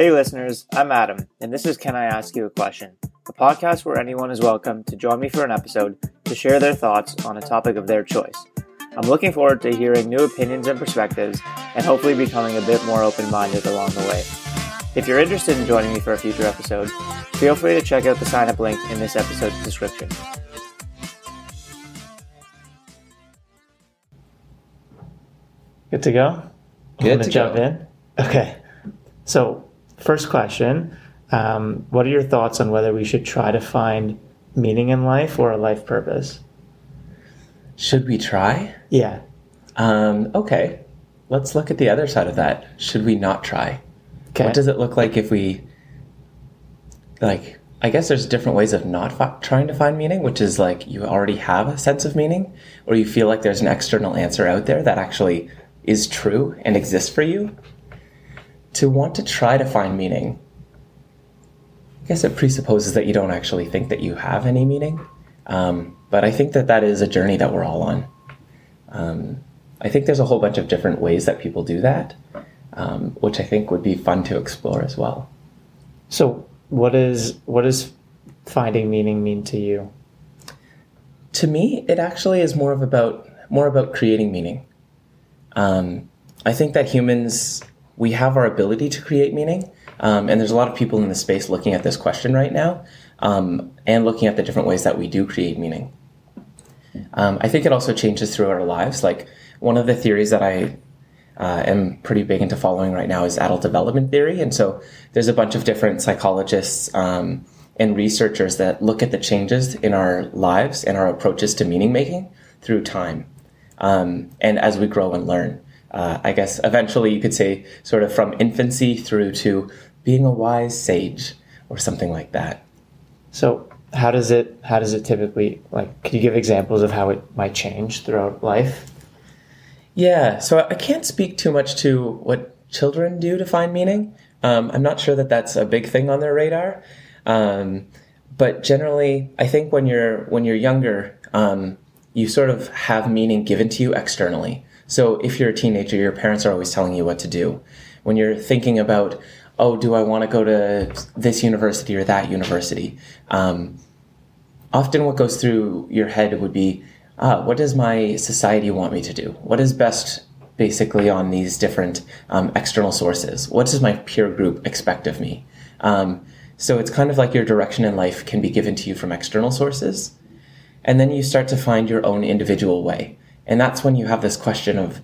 Hey, listeners, I'm Adam, and this is Can I Ask You a Question? A podcast where anyone is welcome to join me for an episode to share their thoughts on a topic of their choice. I'm looking forward to hearing new opinions and perspectives and hopefully becoming a bit more open minded along the way. If you're interested in joining me for a future episode, feel free to check out the sign up link in this episode's description. Good to go? Good Want to jump go. in? Okay. So, first question um, What are your thoughts on whether we should try to find meaning in life or a life purpose? Should we try? Yeah. Um, okay. Let's look at the other side of that. Should we not try? Okay. What does it look like if we, like, I guess there's different ways of not fi- trying to find meaning, which is like you already have a sense of meaning, or you feel like there's an external answer out there that actually is true and exists for you. To want to try to find meaning, I guess it presupposes that you don't actually think that you have any meaning. Um, but I think that that is a journey that we're all on. Um, I think there's a whole bunch of different ways that people do that, um, which I think would be fun to explore as well. So, what is what does finding meaning mean to you? To me, it actually is more of about more about creating meaning. Um, I think that humans we have our ability to create meaning, um, and there's a lot of people in the space looking at this question right now um, and looking at the different ways that we do create meaning. Um, I think it also changes throughout our lives. Like one of the theories that I uh, am pretty big into following right now is adult development theory, and so there's a bunch of different psychologists um, and researchers that look at the changes in our lives and our approaches to meaning making through time, um, and as we grow and learn. Uh, I guess eventually you could say sort of from infancy through to being a wise sage or something like that. So, how does it how does it typically like? Could you give examples of how it might change throughout life? Yeah, so I can't speak too much to what children do to find meaning. Um, I'm not sure that that's a big thing on their radar. Um, but generally, I think when you're when you're younger, um, you sort of have meaning given to you externally. So if you're a teenager, your parents are always telling you what to do. When you're thinking about, oh, do I want to go to this university or that university? Um, often what goes through your head would be, ah, what does my society want me to do? What is best basically on these different um, external sources? What does my peer group expect of me? Um, so it's kind of like your direction in life can be given to you from external sources. And then you start to find your own individual way. And that's when you have this question of,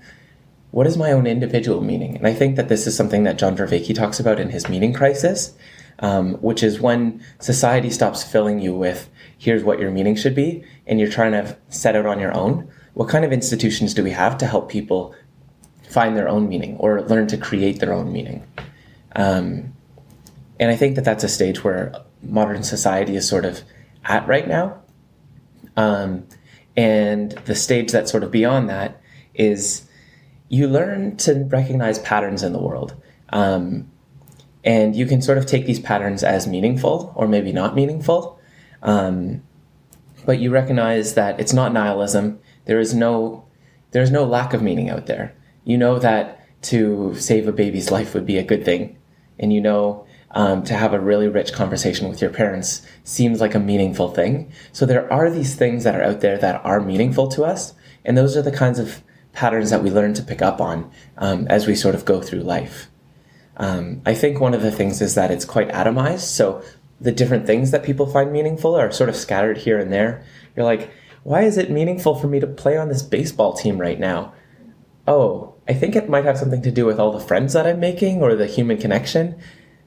what is my own individual meaning? And I think that this is something that John Vervaeke talks about in his meaning crisis, um, which is when society stops filling you with, here's what your meaning should be, and you're trying to set out on your own. What kind of institutions do we have to help people find their own meaning or learn to create their own meaning? Um, and I think that that's a stage where modern society is sort of at right now. Um, and the stage that's sort of beyond that is you learn to recognize patterns in the world. Um, and you can sort of take these patterns as meaningful or maybe not meaningful. Um, but you recognize that it's not nihilism. There is no there's no lack of meaning out there. You know that to save a baby's life would be a good thing, and you know um, to have a really rich conversation with your parents seems like a meaningful thing. So there are these things that are out there that are meaningful to us, and those are the kinds of patterns that we learn to pick up on um, as we sort of go through life. Um, I think one of the things is that it's quite atomized. So the different things that people find meaningful are sort of scattered here and there. You're like, why is it meaningful for me to play on this baseball team right now? Oh, I think it might have something to do with all the friends that I'm making or the human connection.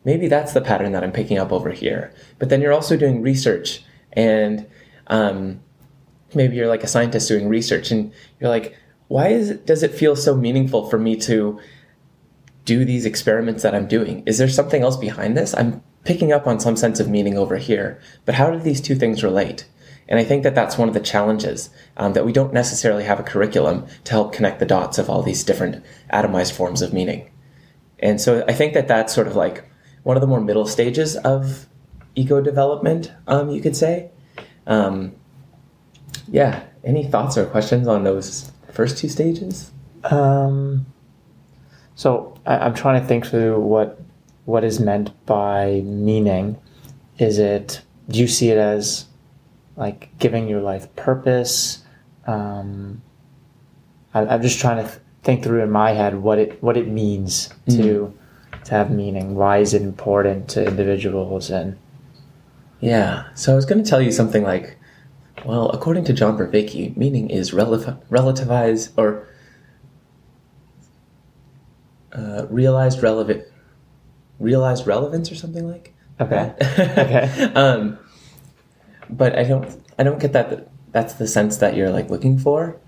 Maybe that's the pattern that I'm picking up over here. But then you're also doing research, and um, maybe you're like a scientist doing research, and you're like, why is it, does it feel so meaningful for me to do these experiments that I'm doing? Is there something else behind this? I'm picking up on some sense of meaning over here, but how do these two things relate? And I think that that's one of the challenges um, that we don't necessarily have a curriculum to help connect the dots of all these different atomized forms of meaning. And so I think that that's sort of like one of the more middle stages of ego development, um, you could say. Um, yeah. Any thoughts or questions on those first two stages? Um, so I, I'm trying to think through what what is meant by meaning. Is it, do you see it as like giving your life purpose? Um, I, I'm just trying to th- think through in my head what it what it means to to have meaning. Why is it important to individuals? And Yeah. So I was going to tell you something like, well, according to John Vervaeke, meaning is relative, relativize or uh, realized relevant, realized relevance or something like. okay. Okay. um, but I don't, I don't get that. That's the sense that you're like looking for.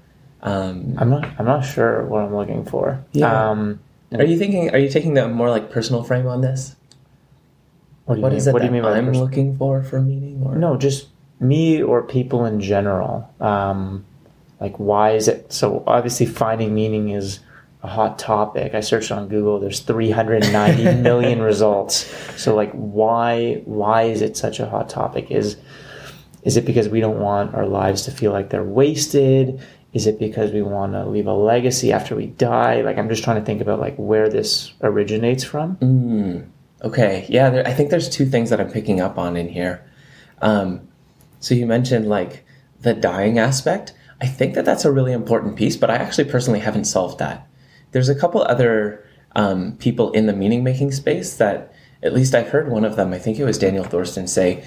Um, I'm not I'm not sure what I'm looking for. Yeah. Um, are you thinking? Are you taking the more like personal frame on this? what do you What mean? is it what do you mean by I'm looking for for meaning? Or No, just me or people in general. Um, like, why is it so? Obviously, finding meaning is a hot topic. I searched on Google. There's 390 million results. So, like, why why is it such a hot topic? Is is it because we don't want our lives to feel like they're wasted? Is it because we want to leave a legacy after we die? Like, I'm just trying to think about like where this originates from. Mm, okay, yeah, there, I think there's two things that I'm picking up on in here. Um, so you mentioned like the dying aspect. I think that that's a really important piece, but I actually personally haven't solved that. There's a couple other um, people in the meaning making space that, at least I've heard one of them. I think it was Daniel Thorson say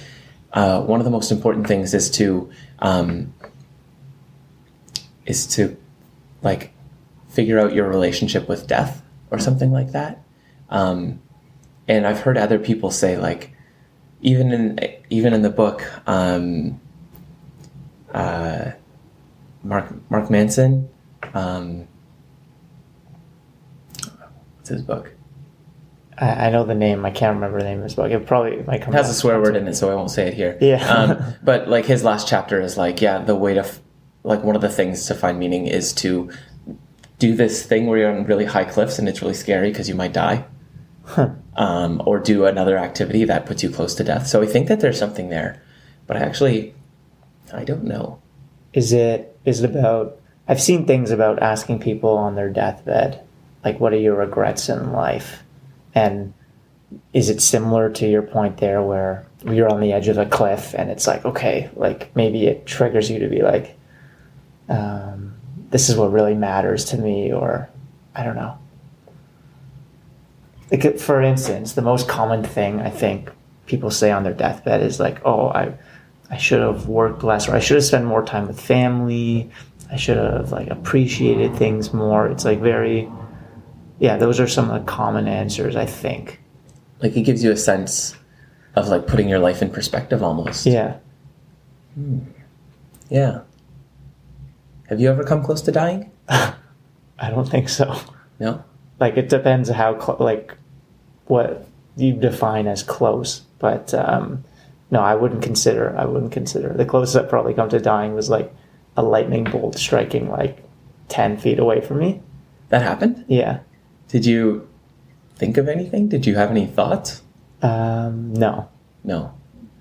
uh, one of the most important things is to um, is to like figure out your relationship with death or something like that. Um, and I've heard other people say like even in even in the book um, uh, Mark Mark Manson um, what's his book I, I know the name. I can't remember the name of his book. It probably might come. it has a swear word in it so I won't say it here Yeah. um, but like his last chapter is like yeah the way to f- like one of the things to find meaning is to do this thing where you're on really high cliffs and it's really scary because you might die um, or do another activity that puts you close to death. So I think that there's something there, but I actually, I don't know. Is it is it about? I've seen things about asking people on their deathbed, like, "What are your regrets in life?" And is it similar to your point there, where you're on the edge of a cliff and it's like, okay, like maybe it triggers you to be like, um, "This is what really matters to me," or I don't know. Like, for instance, the most common thing I think people say on their deathbed is like, "Oh, I." I should have worked less, or I should have spent more time with family. I should have like appreciated things more. It's like very, yeah. Those are some of the common answers I think. Like it gives you a sense of like putting your life in perspective almost. Yeah. Yeah. Have you ever come close to dying? I don't think so. No. Like it depends how cl- like what you define as close, but um, no, I wouldn't consider. I wouldn't consider the closest I've probably come to dying was like a lightning bolt striking like ten feet away from me. That happened? Yeah. Did you think of anything? Did you have any thoughts? Um, no. No.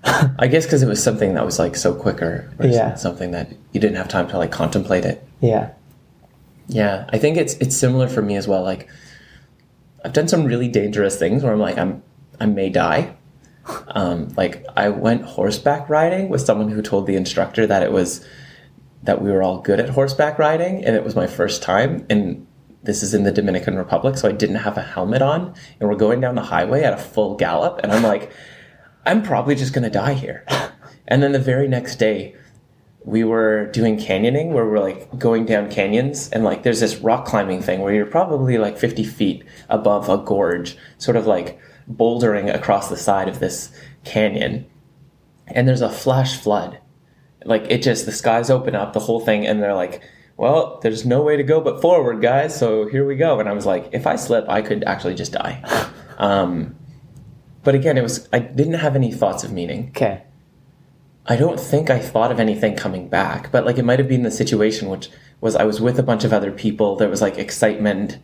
I guess because it was something that was like so quicker, or Yeah. something that you didn't have time to like contemplate it. Yeah. Yeah, I think it's it's similar for me as well. Like I've done some really dangerous things where I'm like I'm I may die. Um, like I went horseback riding with someone who told the instructor that it was that we were all good at horseback riding, and it was my first time. And this is in the Dominican Republic, so I didn't have a helmet on, and we're going down the highway at a full gallop, and I'm like, I'm probably just gonna die here. And then the very next day, we were doing canyoning where we're like going down canyons and like there's this rock climbing thing where you're probably like 50 feet above a gorge, sort of like bouldering across the side of this canyon. And there's a flash flood. Like it just, the skies open up, the whole thing, and they're like, well, there's no way to go but forward, guys. So here we go. And I was like, if I slip, I could actually just die. Um, but again, it was, I didn't have any thoughts of meaning. Okay. I don't think I thought of anything coming back, but like it might have been the situation, which was I was with a bunch of other people. There was like excitement,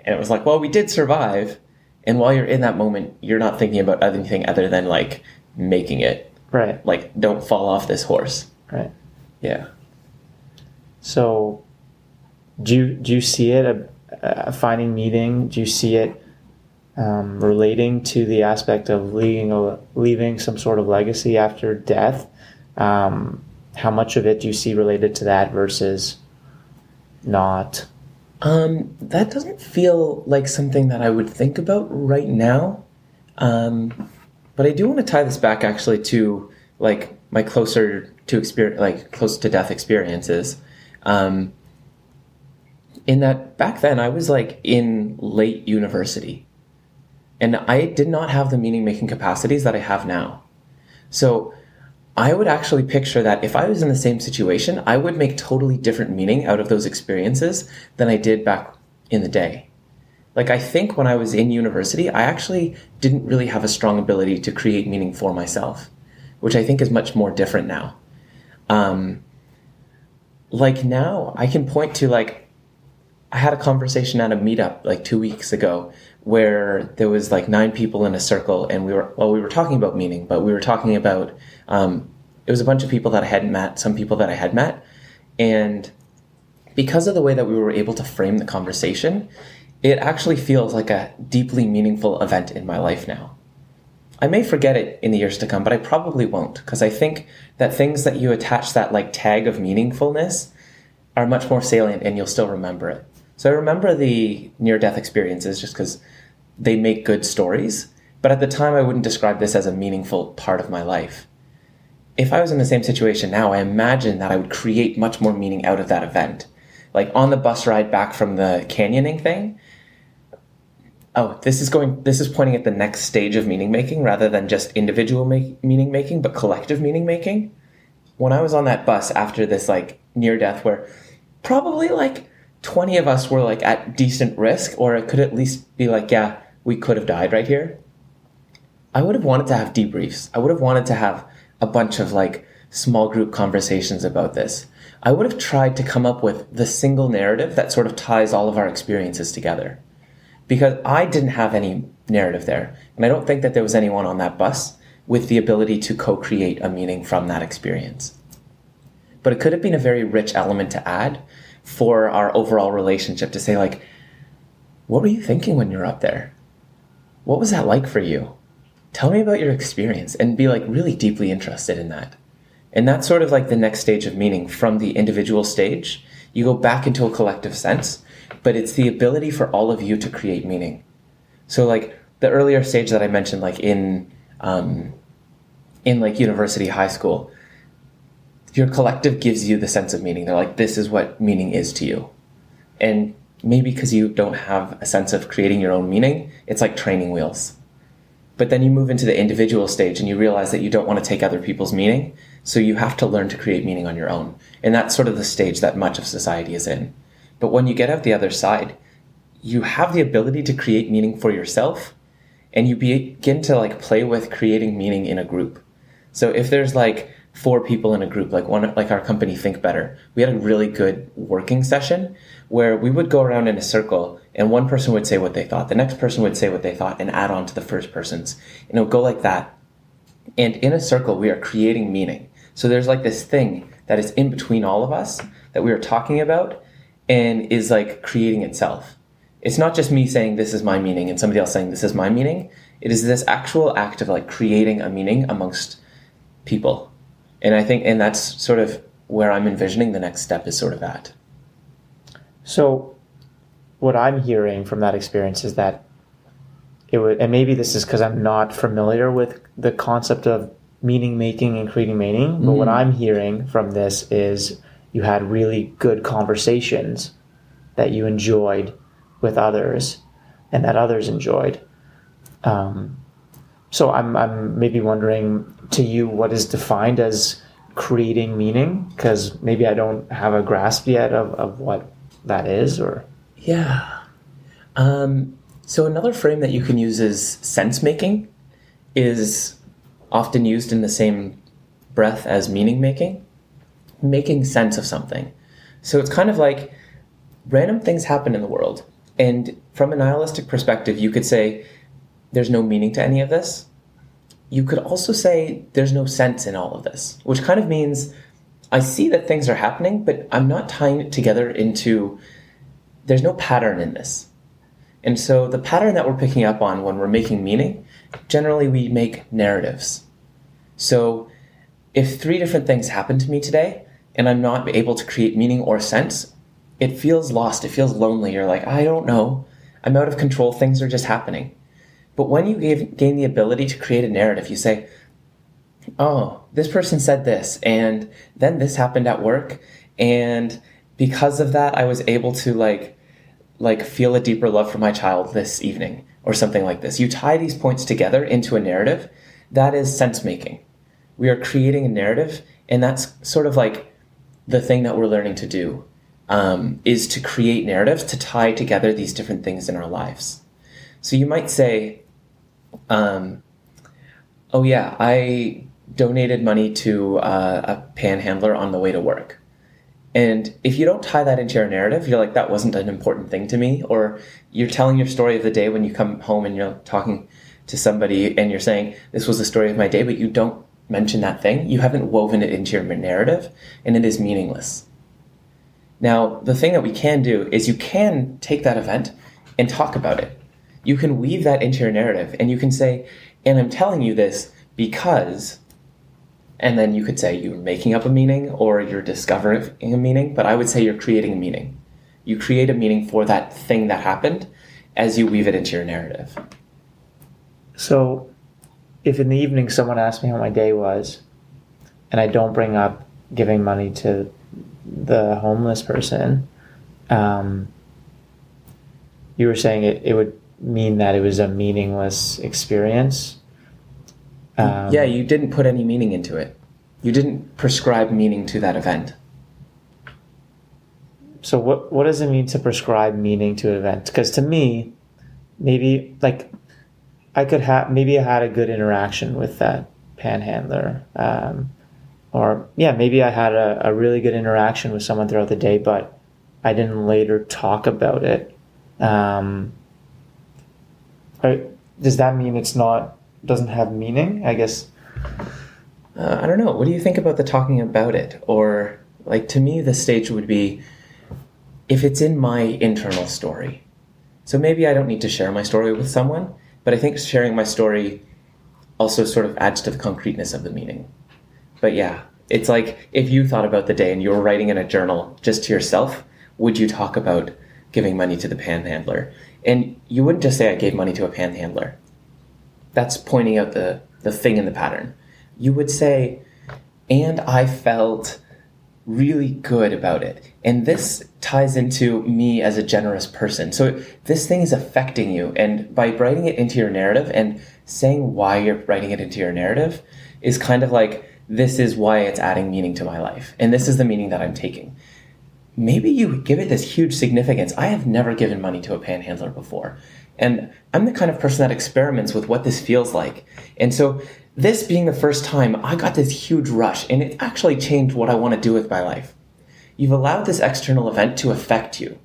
and it was like, well, we did survive. And while you're in that moment, you're not thinking about anything other than like making it. Right. Like, don't fall off this horse. Right. Yeah. So, do you do you see it uh, finding meaning? Do you see it um, relating to the aspect of leaving a, leaving some sort of legacy after death. Um, how much of it do you see related to that versus not? Um, that doesn't feel like something that I would think about right now. Um, but I do want to tie this back actually to like my closer to experience, like close to death experiences. Um, in that back then I was like in late university and I did not have the meaning making capacities that I have now. So I would actually picture that if I was in the same situation, I would make totally different meaning out of those experiences than I did back in the day. Like, I think when I was in university, I actually didn't really have a strong ability to create meaning for myself, which I think is much more different now. Um, like, now I can point to, like, I had a conversation at a meetup like two weeks ago where there was like nine people in a circle and we were well we were talking about meaning but we were talking about um, it was a bunch of people that i hadn't met some people that i had met and because of the way that we were able to frame the conversation it actually feels like a deeply meaningful event in my life now. I may forget it in the years to come but i probably won't because i think that things that you attach that like tag of meaningfulness are much more salient and you'll still remember it so I remember the near death experiences just because they make good stories, but at the time I wouldn't describe this as a meaningful part of my life. If I was in the same situation now, I imagine that I would create much more meaning out of that event. Like on the bus ride back from the canyoning thing, oh, this is going, this is pointing at the next stage of meaning making rather than just individual make, meaning making, but collective meaning making. When I was on that bus after this like near death, where probably like 20 of us were like at decent risk, or it could at least be like, yeah, we could have died right here. I would have wanted to have debriefs. I would have wanted to have a bunch of like small group conversations about this. I would have tried to come up with the single narrative that sort of ties all of our experiences together. Because I didn't have any narrative there. And I don't think that there was anyone on that bus with the ability to co create a meaning from that experience. But it could have been a very rich element to add for our overall relationship to say like what were you thinking when you were up there? What was that like for you? Tell me about your experience and be like really deeply interested in that. And that's sort of like the next stage of meaning. From the individual stage you go back into a collective sense but it's the ability for all of you to create meaning. So like the earlier stage that i mentioned like in um, in like university high school your collective gives you the sense of meaning. They're like, this is what meaning is to you. And maybe because you don't have a sense of creating your own meaning, it's like training wheels. But then you move into the individual stage and you realize that you don't want to take other people's meaning. So you have to learn to create meaning on your own. And that's sort of the stage that much of society is in. But when you get out the other side, you have the ability to create meaning for yourself and you begin to like play with creating meaning in a group. So if there's like four people in a group, like one, like our company Think Better. We had a really good working session where we would go around in a circle and one person would say what they thought, the next person would say what they thought and add on to the first person's. And it would go like that. And in a circle, we are creating meaning. So there's like this thing that is in between all of us that we are talking about and is like creating itself. It's not just me saying this is my meaning and somebody else saying this is my meaning. It is this actual act of like creating a meaning amongst people and I think, and that's sort of where I'm envisioning the next step is sort of at. So, what I'm hearing from that experience is that it would, and maybe this is because I'm not familiar with the concept of meaning making and creating meaning, but mm. what I'm hearing from this is you had really good conversations that you enjoyed with others and that others enjoyed. Um, so I'm, I'm maybe wondering to you what is defined as creating meaning? Because maybe I don't have a grasp yet of, of what that is or? Yeah. Um, so another frame that you can use is sense making is often used in the same breath as meaning making making sense of something. So it's kind of like random things happen in the world and from a nihilistic perspective you could say there's no meaning to any of this you could also say there's no sense in all of this, which kind of means I see that things are happening, but I'm not tying it together into there's no pattern in this. And so the pattern that we're picking up on when we're making meaning, generally we make narratives. So if three different things happen to me today and I'm not able to create meaning or sense, it feels lost. It feels lonely. You're like, I don't know. I'm out of control. Things are just happening. But when you gave, gain the ability to create a narrative, you say, oh, this person said this, and then this happened at work, and because of that, I was able to like, like feel a deeper love for my child this evening, or something like this. You tie these points together into a narrative. That is sense making. We are creating a narrative, and that's sort of like the thing that we're learning to do um, is to create narratives to tie together these different things in our lives. So you might say, um, "Oh yeah, I donated money to uh, a panhandler on the way to work." And if you don't tie that into your narrative, you're like, that wasn't an important thing to me. Or you're telling your story of the day when you come home and you're talking to somebody and you're saying, this was the story of my day, but you don't mention that thing. You haven't woven it into your narrative and it is meaningless. Now, the thing that we can do is you can take that event and talk about it. You can weave that into your narrative and you can say, and I'm telling you this because and then you could say you're making up a meaning or you're discovering a meaning, but I would say you're creating a meaning. You create a meaning for that thing that happened as you weave it into your narrative. So, if in the evening someone asks me how my day was, and I don't bring up giving money to the homeless person, um, you were saying it, it would mean that it was a meaningless experience. Um, yeah, you didn't put any meaning into it. You didn't prescribe meaning to that event. So what what does it mean to prescribe meaning to an event? Because to me, maybe like I could have maybe I had a good interaction with that panhandler, um, or yeah, maybe I had a, a really good interaction with someone throughout the day, but I didn't later talk about it. Um, does that mean it's not doesn't have meaning? I guess. Uh, I don't know. What do you think about the talking about it? Or like to me, the stage would be if it's in my internal story. So maybe I don't need to share my story with someone, but I think sharing my story also sort of adds to the concreteness of the meaning. But yeah, it's like if you thought about the day and you were writing in a journal just to yourself, would you talk about giving money to the panhandler? And you wouldn't just say, I gave money to a panhandler that's pointing out the, the thing in the pattern. You would say, and I felt really good about it. And this ties into me as a generous person. So this thing is affecting you. And by writing it into your narrative and saying why you're writing it into your narrative is kind of like, this is why it's adding meaning to my life. And this is the meaning that I'm taking. Maybe you give it this huge significance. I have never given money to a panhandler before. And I'm the kind of person that experiments with what this feels like. And so, this being the first time, I got this huge rush, and it actually changed what I want to do with my life. You've allowed this external event to affect you.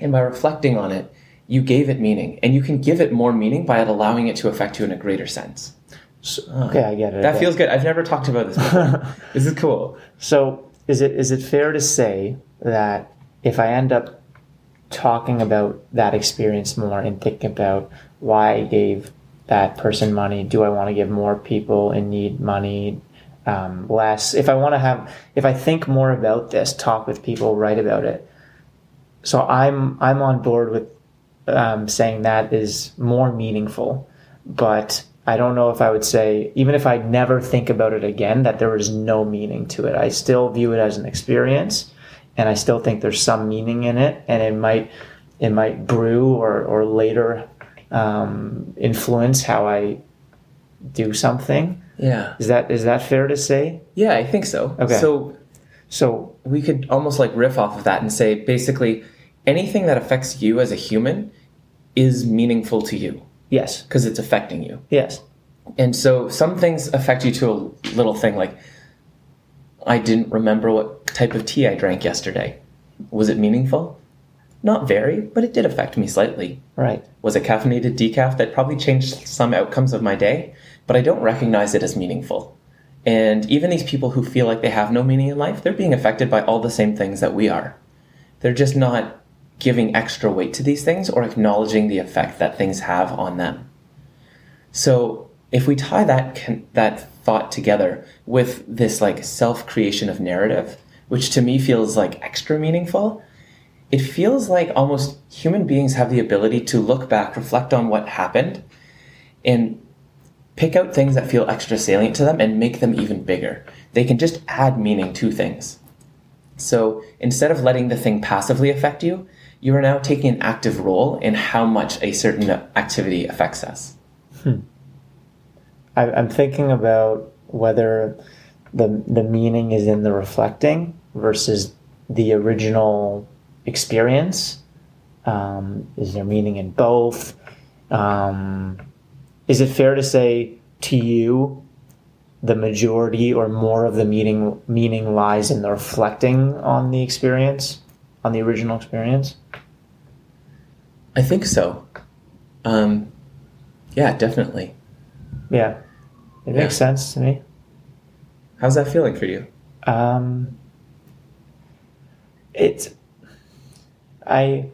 And by reflecting on it, you gave it meaning. And you can give it more meaning by allowing it to affect you in a greater sense. So, ah, okay, I get it. That feels good. I've never talked about this before. this is cool. So, is it is it fair to say that if I end up talking about that experience more and thinking about why I gave that person money. Do I want to give more people in need money? Um, less. If I want to have, if I think more about this, talk with people, write about it. So I'm I'm on board with um, saying that is more meaningful, but I don't know if I would say even if I never think about it again that there is no meaning to it. I still view it as an experience and I still think there's some meaning in it, and it might it might brew or or later um, influence how I do something. Yeah, is that is that fair to say? Yeah, I think so. Okay, so so we could almost like riff off of that and say basically anything that affects you as a human is meaningful to you. Yes, because it's affecting you. Yes. And so some things affect you to a little thing like I didn't remember what type of tea I drank yesterday. Was it meaningful? Not very, but it did affect me slightly. Right. Was it caffeinated decaf that probably changed some outcomes of my day, but I don't recognize it as meaningful. And even these people who feel like they have no meaning in life, they're being affected by all the same things that we are. They're just not giving extra weight to these things or acknowledging the effect that things have on them. So if we tie that that thought together with this like self creation of narrative, which to me feels like extra meaningful, it feels like almost human beings have the ability to look back, reflect on what happened, and pick out things that feel extra salient to them and make them even bigger. They can just add meaning to things. So instead of letting the thing passively affect you, you are now taking an active role in how much a certain activity affects us. Hmm. I, I'm thinking about whether the the meaning is in the reflecting versus the original experience. Um, is there meaning in both? Um, is it fair to say to you the majority or more of the meaning meaning lies in the reflecting on the experience, on the original experience? I think so. Um, yeah, definitely. Yeah, it makes sense to me. How's that feeling for you? Um, it's I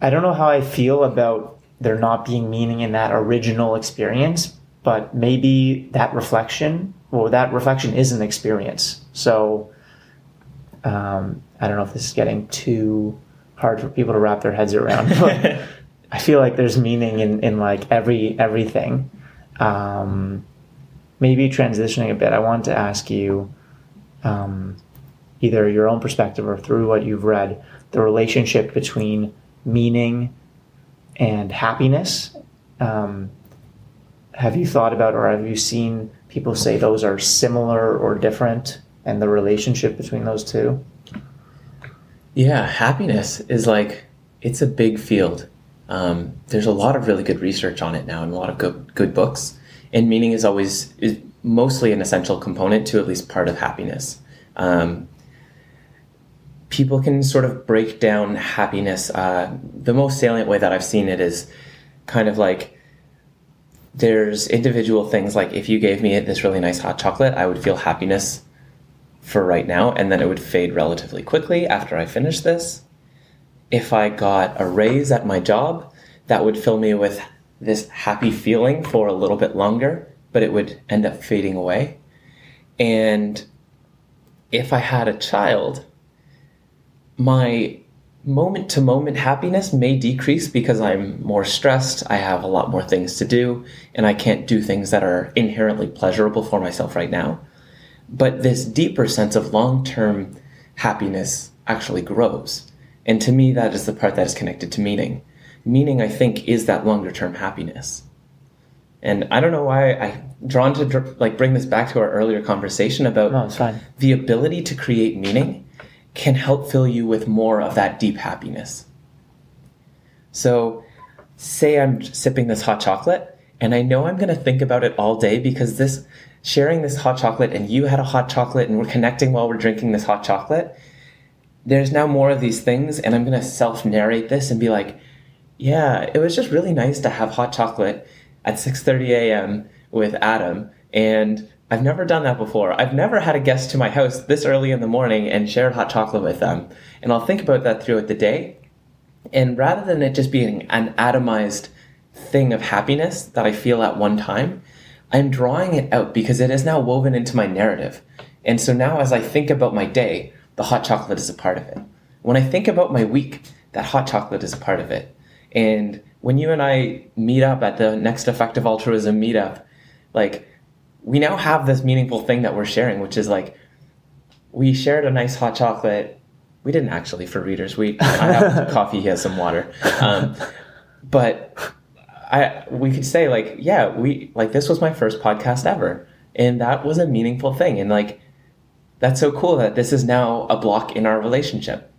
I don't know how I feel about there not being meaning in that original experience, but maybe that reflection, well, that reflection is an experience. So um, I don't know if this is getting too hard for people to wrap their heads around, but I feel like there's meaning in, in like every everything. Um, maybe transitioning a bit, I wanted to ask you um, either your own perspective or through what you've read, the relationship between meaning and happiness. Um, have you thought about or have you seen people say those are similar or different and the relationship between those two? Yeah, happiness is like, it's a big field. Um, there's a lot of really good research on it now and a lot of good, good books. And meaning is always is mostly an essential component to at least part of happiness. Um, people can sort of break down happiness. Uh, the most salient way that I've seen it is kind of like there's individual things like if you gave me this really nice hot chocolate, I would feel happiness for right now, and then it would fade relatively quickly after I finish this. If I got a raise at my job, that would fill me with this happy feeling for a little bit longer, but it would end up fading away. And if I had a child, my moment to moment happiness may decrease because I'm more stressed, I have a lot more things to do, and I can't do things that are inherently pleasurable for myself right now. But this deeper sense of long term happiness actually grows. And to me, that is the part that is connected to meaning. Meaning, I think, is that longer term happiness. And I don't know why I drawn to like bring this back to our earlier conversation about no, the ability to create meaning can help fill you with more of that deep happiness. So, say I'm sipping this hot chocolate and I know I'm going to think about it all day because this sharing this hot chocolate and you had a hot chocolate and we're connecting while we're drinking this hot chocolate. There's now more of these things and I'm going to self narrate this and be like, yeah, it was just really nice to have hot chocolate at 6:30 a.m. with Adam and I've never done that before. I've never had a guest to my house this early in the morning and shared hot chocolate with them. And I'll think about that throughout the day. And rather than it just being an atomized thing of happiness that I feel at one time, I'm drawing it out because it is now woven into my narrative. And so now as I think about my day, the hot chocolate is a part of it. When I think about my week, that hot chocolate is a part of it. And when you and I meet up at the next effective altruism meetup, like we now have this meaningful thing that we're sharing, which is like we shared a nice hot chocolate. We didn't actually for readers. We I have coffee. He has some water. Um, but I we could say like yeah we like this was my first podcast ever, and that was a meaningful thing. And like that's so cool that this is now a block in our relationship.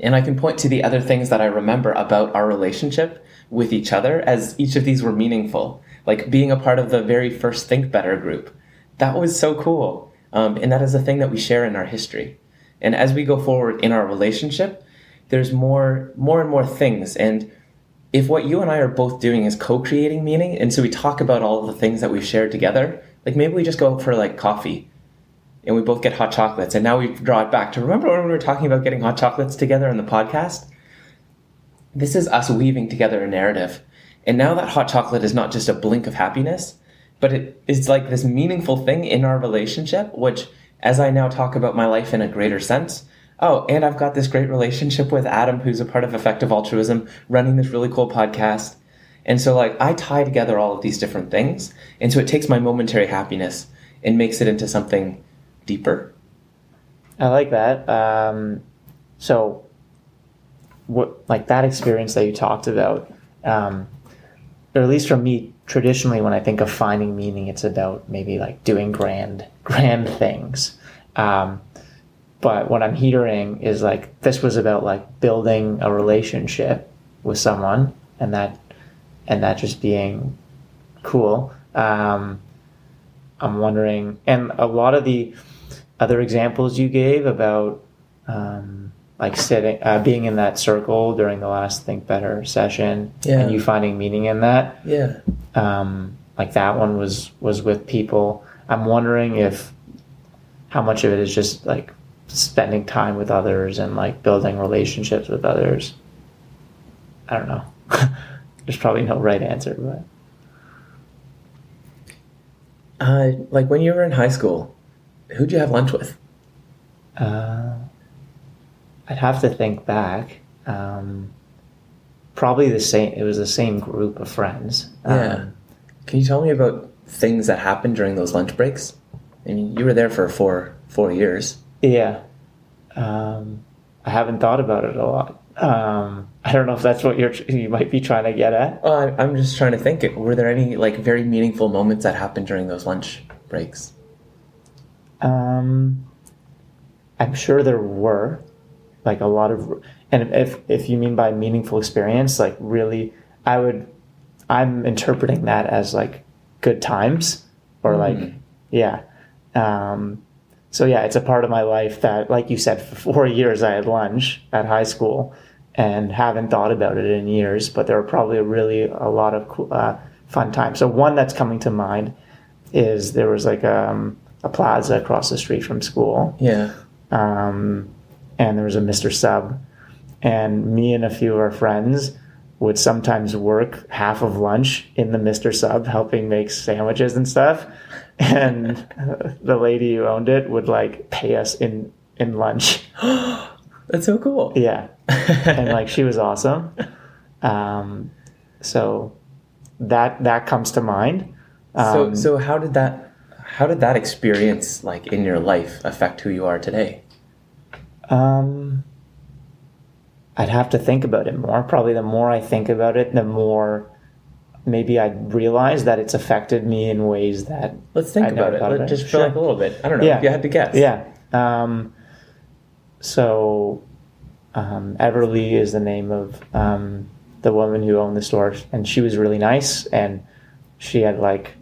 And I can point to the other things that I remember about our relationship with each other as each of these were meaningful like being a part of the very first Think Better group. That was so cool. Um, and that is a thing that we share in our history. And as we go forward in our relationship, there's more, more and more things. And if what you and I are both doing is co-creating meaning, and so we talk about all the things that we've shared together, like maybe we just go out for like coffee and we both get hot chocolates. And now we draw it back to remember when we were talking about getting hot chocolates together in the podcast? this is us weaving together a narrative. And now that hot chocolate is not just a blink of happiness, but it is like this meaningful thing in our relationship, which as I now talk about my life in a greater sense, oh, and I've got this great relationship with Adam, who's a part of Effective Altruism, running this really cool podcast. And so, like, I tie together all of these different things. And so it takes my momentary happiness and makes it into something deeper. I like that. Um, so, what, like that experience that you talked about, um, or at least for me, traditionally, when I think of finding meaning, it's about maybe like doing grand, grand things. Um, but what I'm hearing is like this was about like building a relationship with someone, and that and that just being cool. Um, I'm wondering, and a lot of the other examples you gave about um, like sitting, uh, being in that circle during the last Think Better session, Yeah. and you finding meaning in that. Yeah. Um, like that one was was with people. I'm wondering if how much of it is just like spending time with others and like building relationships with others. I don't know. There's probably no right answer, but Uh, like when you were in high school, who'd you have lunch with? uh, I'd have to think back. Um, probably the same. It was the same group of friends. Yeah. Um, Can you tell me about things that happened during those lunch breaks? I mean, you were there for four four years. Yeah. Um, I haven't thought about it a lot. Um, I don't know if that's what you're you might be trying to get at. I'm just trying to think. Were there any like very meaningful moments that happened during those lunch breaks? Um, I'm sure there were like a lot of, and if if you mean by meaningful experience, like really, I would, I'm interpreting that as like good times or like, Mm. yeah. Um, so yeah, it's a part of my life that, like you said, for four years I had lunch at high school and haven't thought about it in years, but there were probably really a lot of cool, uh, fun times. So one that's coming to mind is there was like um, a plaza across the street from school, Yeah. um, and there was a Mr. Sub, and me and a few of our friends would sometimes work half of lunch in the Mr. Sub, helping make sandwiches and stuff, and the lady who owned it would like pay us in in lunch. That's so cool. Yeah, and like she was awesome. Um, so that that comes to mind. so Um, so how did that how did that experience like in your life affect who you are today? Um, I'd have to think about it more. Probably the more I think about it, the more maybe I realize that it's affected me in ways that Let's think I never about it. thought Let, about it. just for Sure. like a little bit. I don't know Yeah. if you had to guess. yeah. Um, so um, Everly is the name of um, the woman who owned the store, and she was really nice, and she had like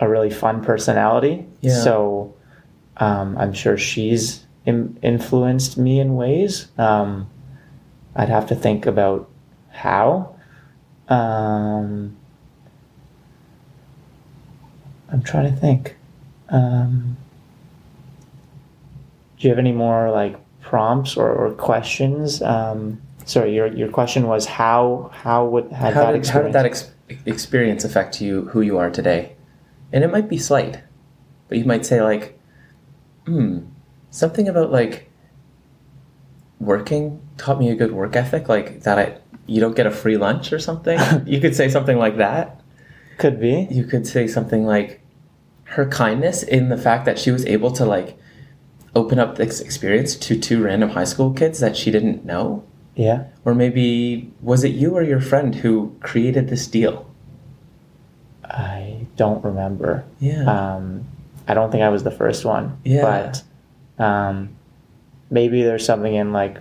a really fun personality. Yeah. So um, I'm sure she's Im- influenced me in ways. Um, I'd have to think about how. Um, I'm trying to think. Um, do you have any more like prompts or, or questions? Um, sorry, your your question was how how would had How that did, how did that ex- experience affect you who you are today? And it might be slight, but you might say like, hmm, something about like working taught me a good work ethic, like that I you don't get a free lunch or something. you could say something like that. could be? You could say something like her kindness in the fact that she was able to like open up this experience to two random high school kids that she didn't know. Yeah. Or maybe was it you or your friend who created this deal? I don't remember. Yeah. Um, I don't think I was the first one. Yeah. But um, maybe there's something in like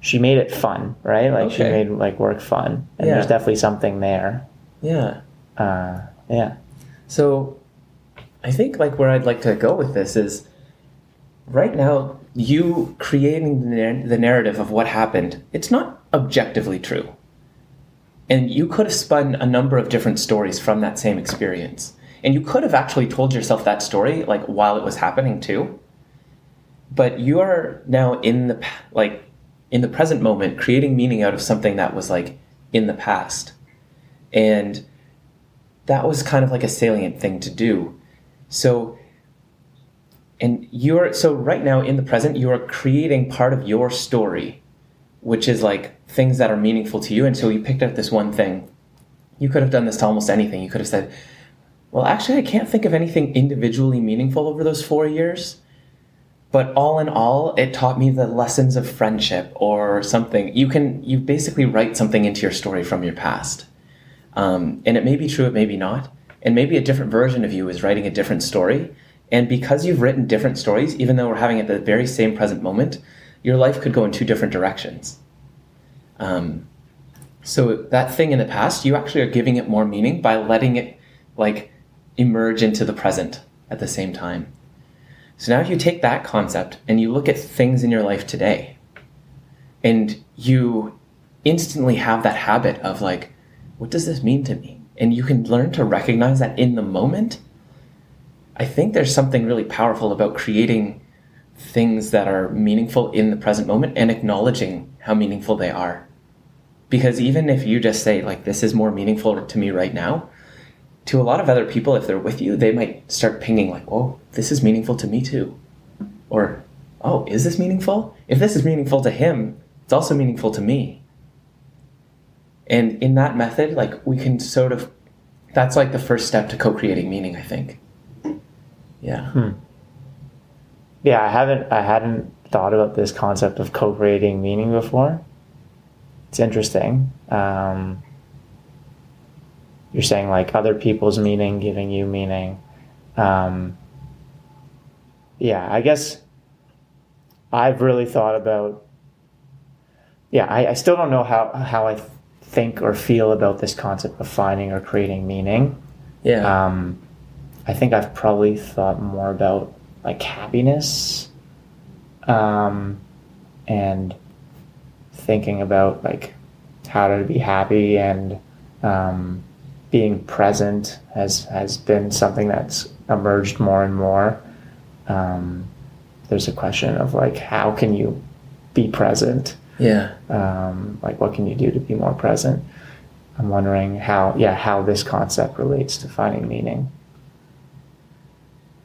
she made it fun, right? Like she made like work fun, and Yeah. there's definitely something there. yeah. Uh, yeah. So I think like where I'd like to go with this is right now you creating the, the narrative of what happened. It's not objectively true. And you could have spun a number of different stories from that same experience. And you could have actually told yourself that story like while it was happening too. But you are now in the like in the present moment, creating meaning out of something that was like in the past. And that was kind of like a salient thing to do. So, and you're, so right now in the present, you are creating part of your story, which is like things that are meaningful to you. And so you picked out this one thing. You could have done this to almost anything. You could have said, well, actually, I can't think of anything individually meaningful over those four years. But all in all, it taught me the lessons of friendship or something. You can, you basically write something into your story from your past. Um, and it may be true, it may be not. And maybe a different version of you is writing a different story. And because you've written different stories, even though we're having at the very same present moment, your life could go in two different directions. Um, so that thing in the past, you actually are giving it more meaning by letting it like emerge into the present at the same time. So now if you take that concept and you look at things in your life today, and you instantly have that habit of like, what does this mean to me? And you can learn to recognize that in the moment. I think there's something really powerful about creating things that are meaningful in the present moment and acknowledging how meaningful they are. Because even if you just say, like, this is more meaningful to me right now, to a lot of other people, if they're with you, they might start pinging, like, oh, this is meaningful to me too. Or, oh, is this meaningful? If this is meaningful to him, it's also meaningful to me. And in that method, like we can sort of, that's like the first step to co-creating meaning, I think. Yeah. Hmm. Yeah, I haven't, I hadn't thought about this concept of co-creating meaning before. It's interesting. Um, you're saying like other people's meaning giving you meaning. Um, yeah, I guess I've really thought about. Yeah, I, I still don't know how how I think or feel about this concept of finding or creating meaning. Yeah. Um, I think I've probably thought more about like happiness, um, and thinking about like how to be happy and um, being present has has been something that's emerged more and more. Um, there's a question of like how can you be present yeah. Um, like, what can you do to be more present? I'm wondering how, yeah, how this concept relates to finding meaning.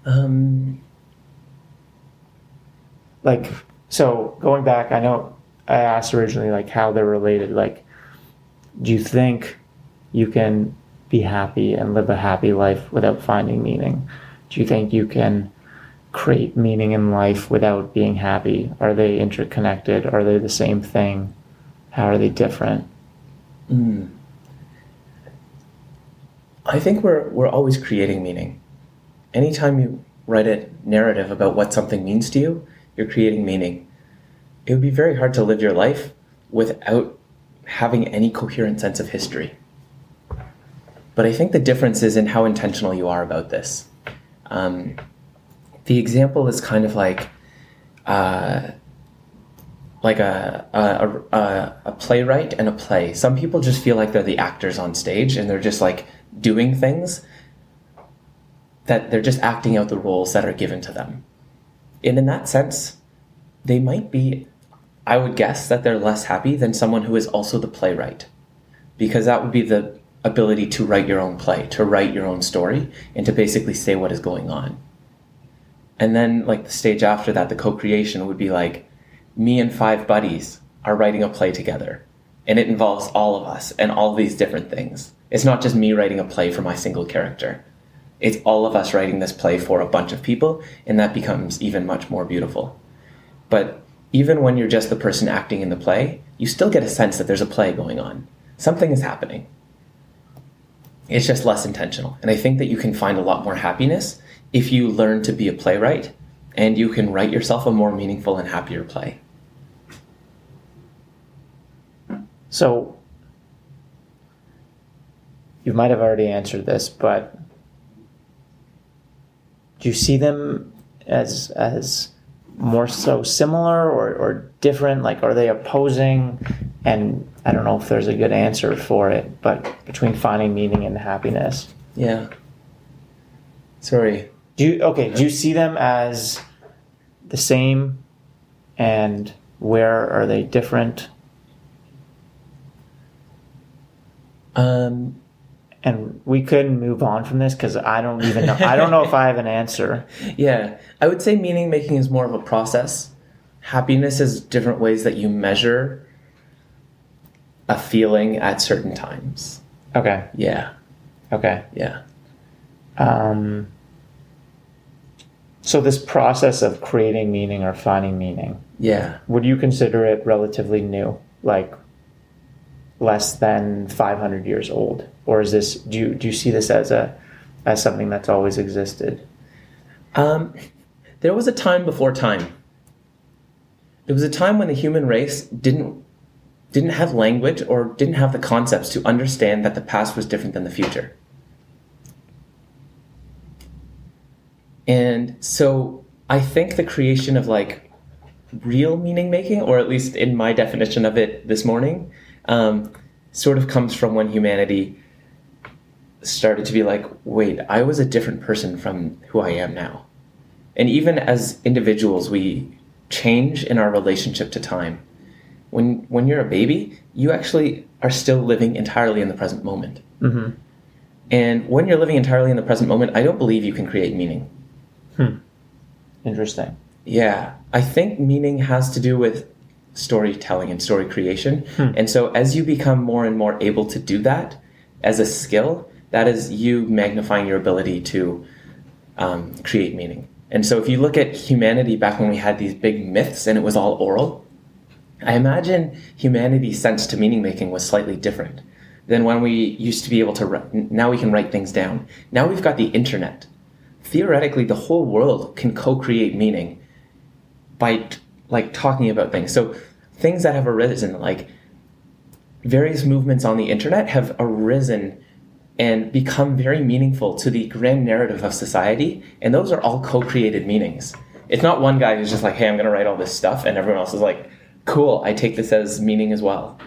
Um, like, so going back, I know I asked originally, like, how they're related. Like, do you think you can be happy and live a happy life without finding meaning? Do you think you can create meaning in life without being happy? Are they interconnected? Are they the same thing? How are they different? Mm. I think we're we're always creating meaning. Anytime you write a narrative about what something means to you, you're creating meaning. It would be very hard to live your life without having any coherent sense of history. But I think the difference is in how intentional you are about this. Um, the example is kind of like uh, like a, a, a, a playwright and a play. Some people just feel like they're the actors on stage and they're just like doing things that they're just acting out the roles that are given to them. And in that sense, they might be, I would guess that they're less happy than someone who is also the playwright. Because that would be the ability to write your own play, to write your own story, and to basically say what is going on. And then, like, the stage after that, the co creation would be like, me and five buddies are writing a play together. And it involves all of us and all these different things. It's not just me writing a play for my single character. It's all of us writing this play for a bunch of people, and that becomes even much more beautiful. But even when you're just the person acting in the play, you still get a sense that there's a play going on. Something is happening. It's just less intentional. And I think that you can find a lot more happiness if you learn to be a playwright and you can write yourself a more meaningful and happier play. So, you might have already answered this, but do you see them as as more so similar or, or different? Like, are they opposing? And I don't know if there's a good answer for it, but between finding meaning and happiness. Yeah. Sorry. Do you okay? Do you see them as the same and Where are they different? Um, and we couldn't move on from this because I don't even know. I don't know if I have an answer. Yeah, I would say meaning making is more of a process. Happiness is different ways that you measure a feeling at certain times. Okay. Yeah, Okay. yeah. Um, so this process of creating meaning or finding meaning, Yeah. would you consider it relatively new, like less than 500 years old, or is this? Do you do you see this as a as something that's always existed? Um, there was a time before time. There was a time when the human race didn't didn't have language or didn't have the concepts to understand that the past was different than the future. And so I think the creation of like real meaning making, or at least in my definition of it this morning, um, sort of comes from when humanity started to be like, wait, I was a different person from who I am now. And even as individuals, we change in our relationship to time. When when you're a baby, you actually are still living entirely in the present moment. Mm-hmm. And when you're living entirely in the present moment, I don't believe you can create meaning. Hmm. Interesting. Yeah, I think meaning has to do with storytelling and story creation. And so as you become more and more able to do that as a skill, that is you magnifying your ability to um, create meaning. And so if you look at humanity back when we had these big myths and it was all oral, I imagine humanity's sense to meaning making was slightly different than when we used to be able to write. Now we can write things down. Now we've got the internet. Theoretically, the whole world can co-create meaning by like talking about things. So things that have arisen, like various movements on the internet, have arisen and become very meaningful to the grand narrative of society. And those are all co-created meanings. It's not one guy who's just like, "Hey, I'm going to write all this stuff," and everyone else is like, "Cool, I take this as meaning as well."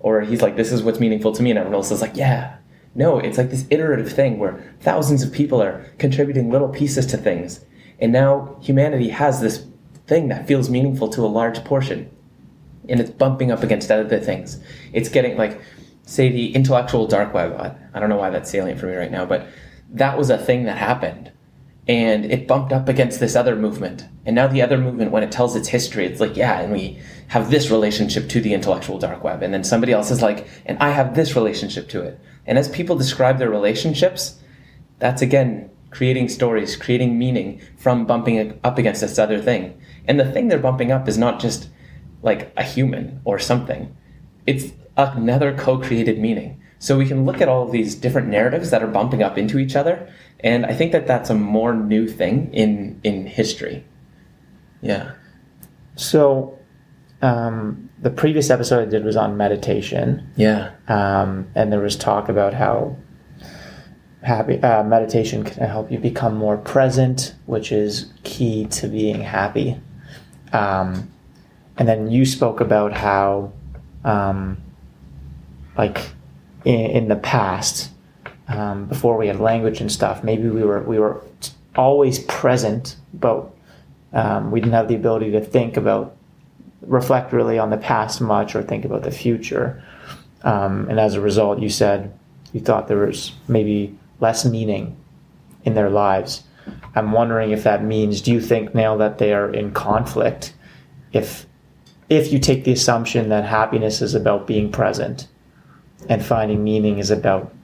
Or he's like, "This is what's meaningful to me," and everyone else is like, "Yeah." No, it's like this iterative thing where thousands of people are contributing little pieces to things, and now humanity has this thing that feels meaningful to a large portion, and it's bumping up against other things. It's getting like, say, the intellectual dark web. I- I don't know why that's salient for me right now, but that was a thing that happened, and it bumped up against this other movement. And now the other movement, when it tells its history, it's like, yeah, and we have this relationship to the intellectual dark web, and then somebody else is like, and I have this relationship to it. And as people describe their relationships, that's again creating stories, creating meaning from bumping up against this other thing. And the thing they're bumping up is not just like a human or something, it's another co created meaning. So we can look at all of these different narratives that are bumping up into each other. And I think that that's a more new thing in, in history. Yeah. So, um, the previous episode I did was on meditation, Yeah. um, and there was talk about how happy uh, meditation can help you become more present, which is key to being happy. Um, and then you spoke about how, um, like, in, in the past, um, before we had language and stuff, maybe we were we were always present, but um, we didn't have the ability to think about reflect really on the past much or think about the future. Um, and as a result, you said you thought there was maybe less meaning in their lives. I'm wondering if that means, do you think now that they are in conflict, if if you take the assumption that happiness is about being present and finding meaning is about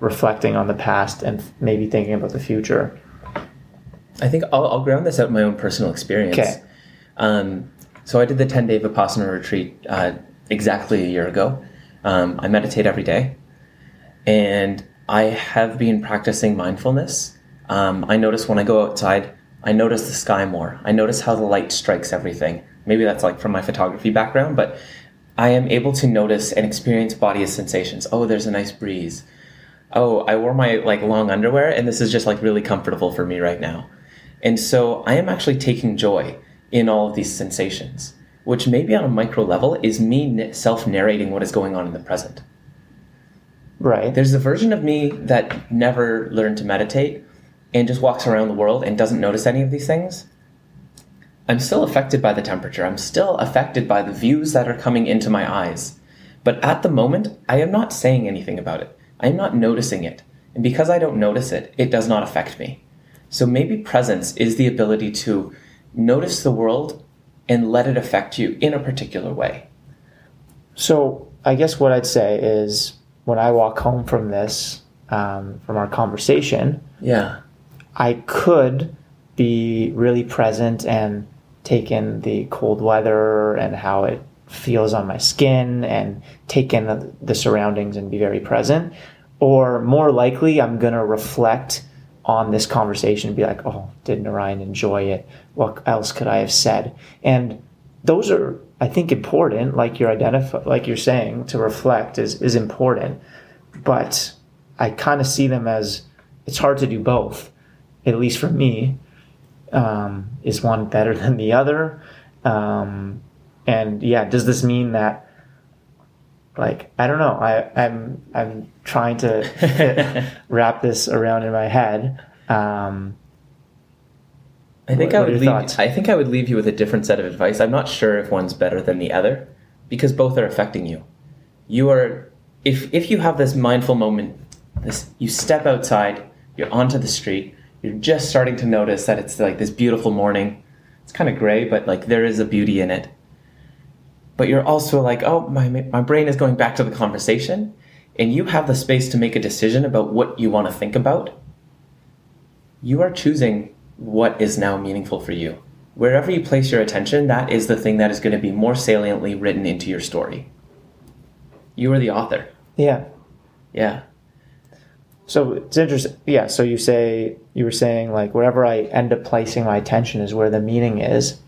reflecting on the past and maybe thinking about the future. I think I'll, I'll ground this out in my own personal experience. Okay. Um, so I did the 10 day Vipassana retreat uh, exactly a year ago. Um, I meditate every day. And I have been practicing mindfulness. Um, I notice when I go outside, I notice the sky more. I notice how the light strikes everything. Maybe that's like from my photography background, but I am able to notice and experience body sensations. Oh, there's a nice breeze. Oh, I wore my like long underwear and this is just like really comfortable for me right now. And so I am actually taking joy in all of these sensations, which maybe on a micro level is me self narrating what is going on in the present. Right. There's a version of me that never learned to meditate and just walks around the world and doesn't notice any of these things. I'm still affected by the temperature. I'm still affected by the views that are coming into my eyes. But at the moment, I am not saying anything about it. I am not noticing it. And because I don't notice it, it does not affect me. So maybe presence is the ability to notice the world and let it affect you in a particular way. So I guess what I'd say is when I walk home from this, um, from our conversation, Yeah. I could be really present and take in the cold weather and how it feels on my skin and take in the, the surroundings and be very present. Or more likely, I'm going to reflect on this conversation and be like, oh, did Narayan enjoy it? What else could I have said? And those are, I think, important. Like you're identify, like you're saying, to reflect is is important. But I kind of see them as it's hard to do both. At least for me, um, is one better than the other? Um, and yeah, does this mean that? Like I don't know. I, I'm I'm trying to wrap this around in my head. Um, I think What- I would leave. thoughts? I think I would leave you with a different set of advice. I'm not sure if one's better than the other, because both are affecting you. You are, if if you have this mindful moment, this you step outside, you're onto the street, you're just starting to notice that it's like this beautiful morning. It's kind of gray, but like there is a beauty in it. But you're also like, oh, my my brain is going back to the conversation, and you have the space to make a decision about what you want to think about you are choosing what is now meaningful for you. Wherever you place your attention, that is the thing that is going to be more saliently written into your story. You are the author. yeah. Yeah. So it's interesting. Yeah. So you say you were saying like wherever I end up placing my attention is where the meaning is.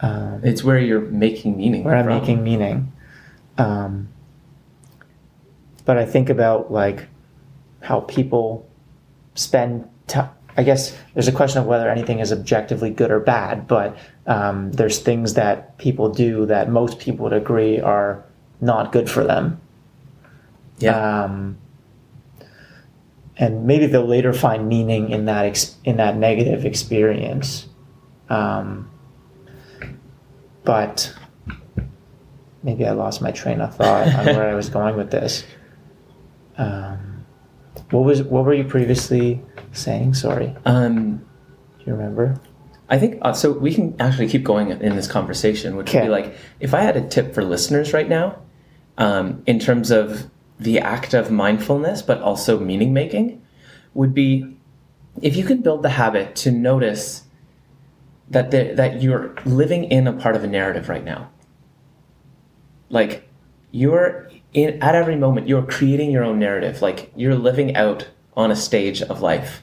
Um, It's where you're making meaning. where I'm making meaning. Um, but I think about like how people spend. T- I guess there's a question of whether anything is objectively good or bad, but um, there's things that people do that most people would agree are not good for them. Yeah. Um, and maybe they'll later find meaning in that ex- in that negative experience. Um, but maybe I lost my train of thought on where I was going with this. Um, what was what were you previously saying? Sorry, um, do you remember? I think uh, so. We can actually keep going in this conversation, which would be like if I had a tip for listeners right now, um, in terms of the act of mindfulness, but also meaning making, would be if you can build the habit to notice that the, that you're living in a part of a narrative right now. Like you're in at every moment you're creating your own narrative. Like you're living out on a stage of life.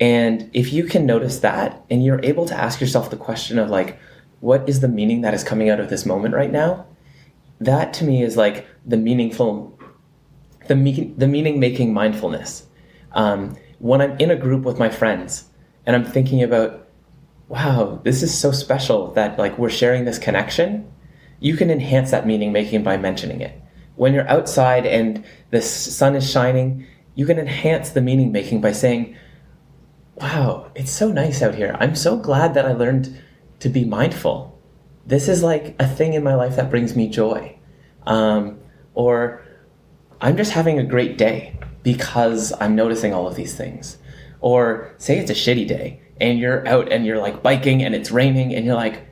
And if you can notice that and you're able to ask yourself the question of like, what is the meaning that is coming out of this moment right now? That to me is like the meaningful, the, me- the meaning making mindfulness. Um, when I'm in a group with my friends and I'm thinking about, wow, this is so special that like we're sharing this connection, you can enhance that meaning making by mentioning it. When you're outside and the sun is shining, you can enhance the meaning making by saying, wow, it's so nice out here. I'm so glad that I learned to be mindful. This is like a thing in my life that brings me joy. Um, or I'm just having a great day because I'm noticing all of these things. Or say it's a shitty day and you're out and you're like biking and it's raining and you're like,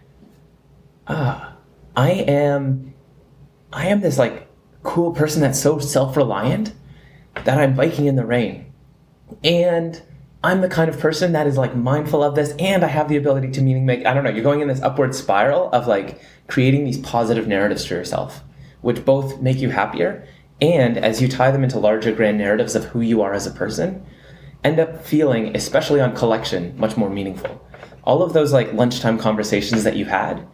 ah, I am, I am this like cool person that's so self-reliant that I'm biking in the rain. And I'm the kind of person that is like mindful of this and I have the ability to meaning make I don't know, you're going in this upward spiral of like creating these positive narratives for yourself, which both make you happier and as you tie them into larger grand narratives of who you are as a person, end up feeling, especially on collection, much more meaningful. All of those like lunchtime conversations that you had,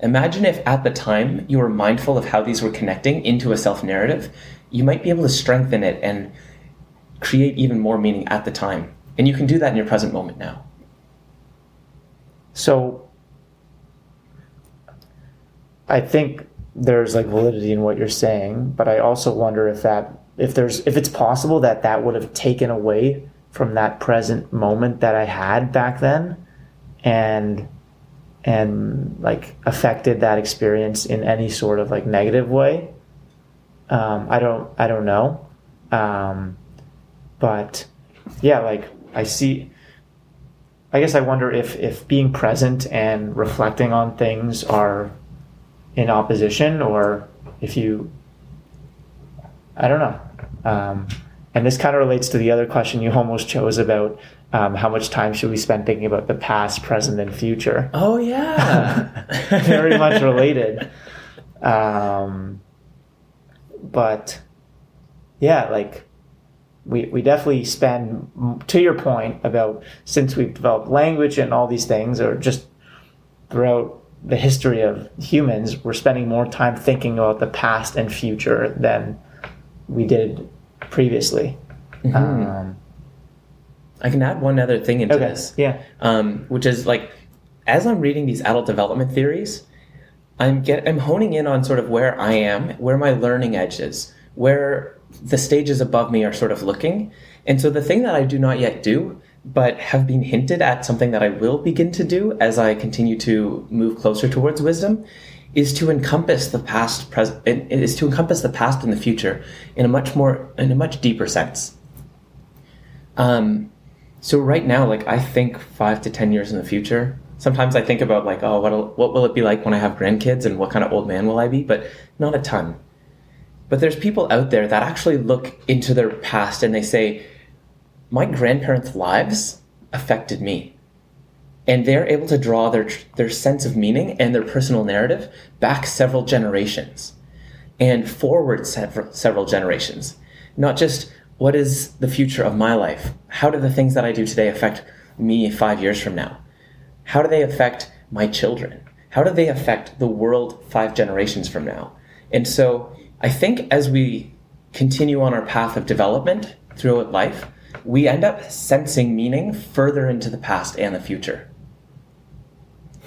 imagine if at the time you were mindful of how these were connecting into a self narrative, you might be able to strengthen it and create even more meaning at the time. And you can do that in your present moment now. So I think there's like validity in what you're saying, but I also wonder if that if there's if it's possible that that would have taken away from that present moment that I had back then and and like affected that experience in any sort of like negative way. Um, I don't I don't know, um, but yeah, like I see. I guess I wonder if if being present and reflecting on things are in opposition, or if you. I don't know. Um, and this kind of relates to the other question you almost chose about um, how much time should we spend thinking about the past, present, and future. Oh yeah, very much related. Um, but yeah, like we we definitely spend. To your point about since we've developed language and all these things, or just throughout the history of humans, we're spending more time thinking about the past and future than we did previously. Mm-hmm. Um, I can add one other thing into okay. this. Yeah. Um, which is like, as I'm reading these adult development theories, I'm get I'm honing in on sort of where I am, where my learning edge is, where the stages above me are sort of looking. And so the thing that I do not yet do, but have been hinted at something that I will begin to do as I continue to move closer towards wisdom, is to encompass the past, present, is to encompass the past and the future in a much more, in a much deeper sense. Um, so right now, like I think five to ten years in the future. Sometimes I think about like, oh, what what will it be like when I have grandkids, and what kind of old man will I be? But not a ton. But there's people out there that actually look into their past and they say, my grandparents' lives affected me, and they're able to draw their their sense of meaning and their personal narrative back several generations, and forward several several generations, not just what is the future of my life? How do the things that I do today affect me five years from now? How do they affect my children? How do they affect the world five generations from now? And so I think as we continue on our path of development throughout life, we end up sensing meaning further into the past and the future.